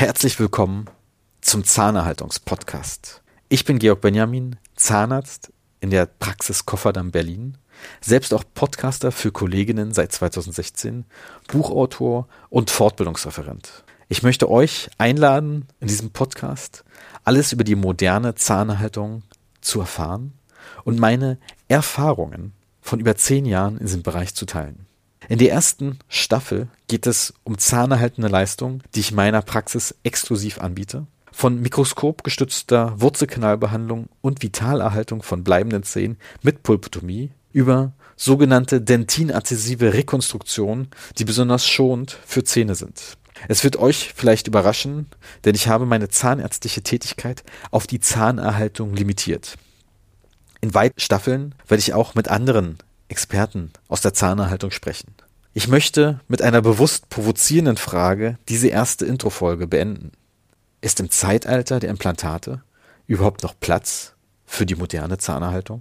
herzlich willkommen zum Zahnerhaltungspodcast. Ich bin Georg Benjamin, Zahnarzt in der Praxis Kofferdamm Berlin, selbst auch Podcaster für Kolleginnen seit 2016, Buchautor und Fortbildungsreferent. Ich möchte euch einladen, in diesem Podcast alles über die moderne Zahnerhaltung zu erfahren und meine Erfahrungen von über zehn Jahren in diesem Bereich zu teilen. In der ersten Staffel geht es um zahnerhaltende Leistung, die ich meiner Praxis exklusiv anbiete. Von mikroskopgestützter Wurzelkanalbehandlung und Vitalerhaltung von bleibenden Zähnen mit Pulpotomie über sogenannte dentinadhesive Rekonstruktion, die besonders schonend für Zähne sind. Es wird euch vielleicht überraschen, denn ich habe meine zahnärztliche Tätigkeit auf die Zahnerhaltung limitiert. In weiten Staffeln werde ich auch mit anderen Experten aus der Zahnerhaltung sprechen. Ich möchte mit einer bewusst provozierenden Frage diese erste Introfolge beenden. Ist im Zeitalter der Implantate überhaupt noch Platz für die moderne Zahnerhaltung?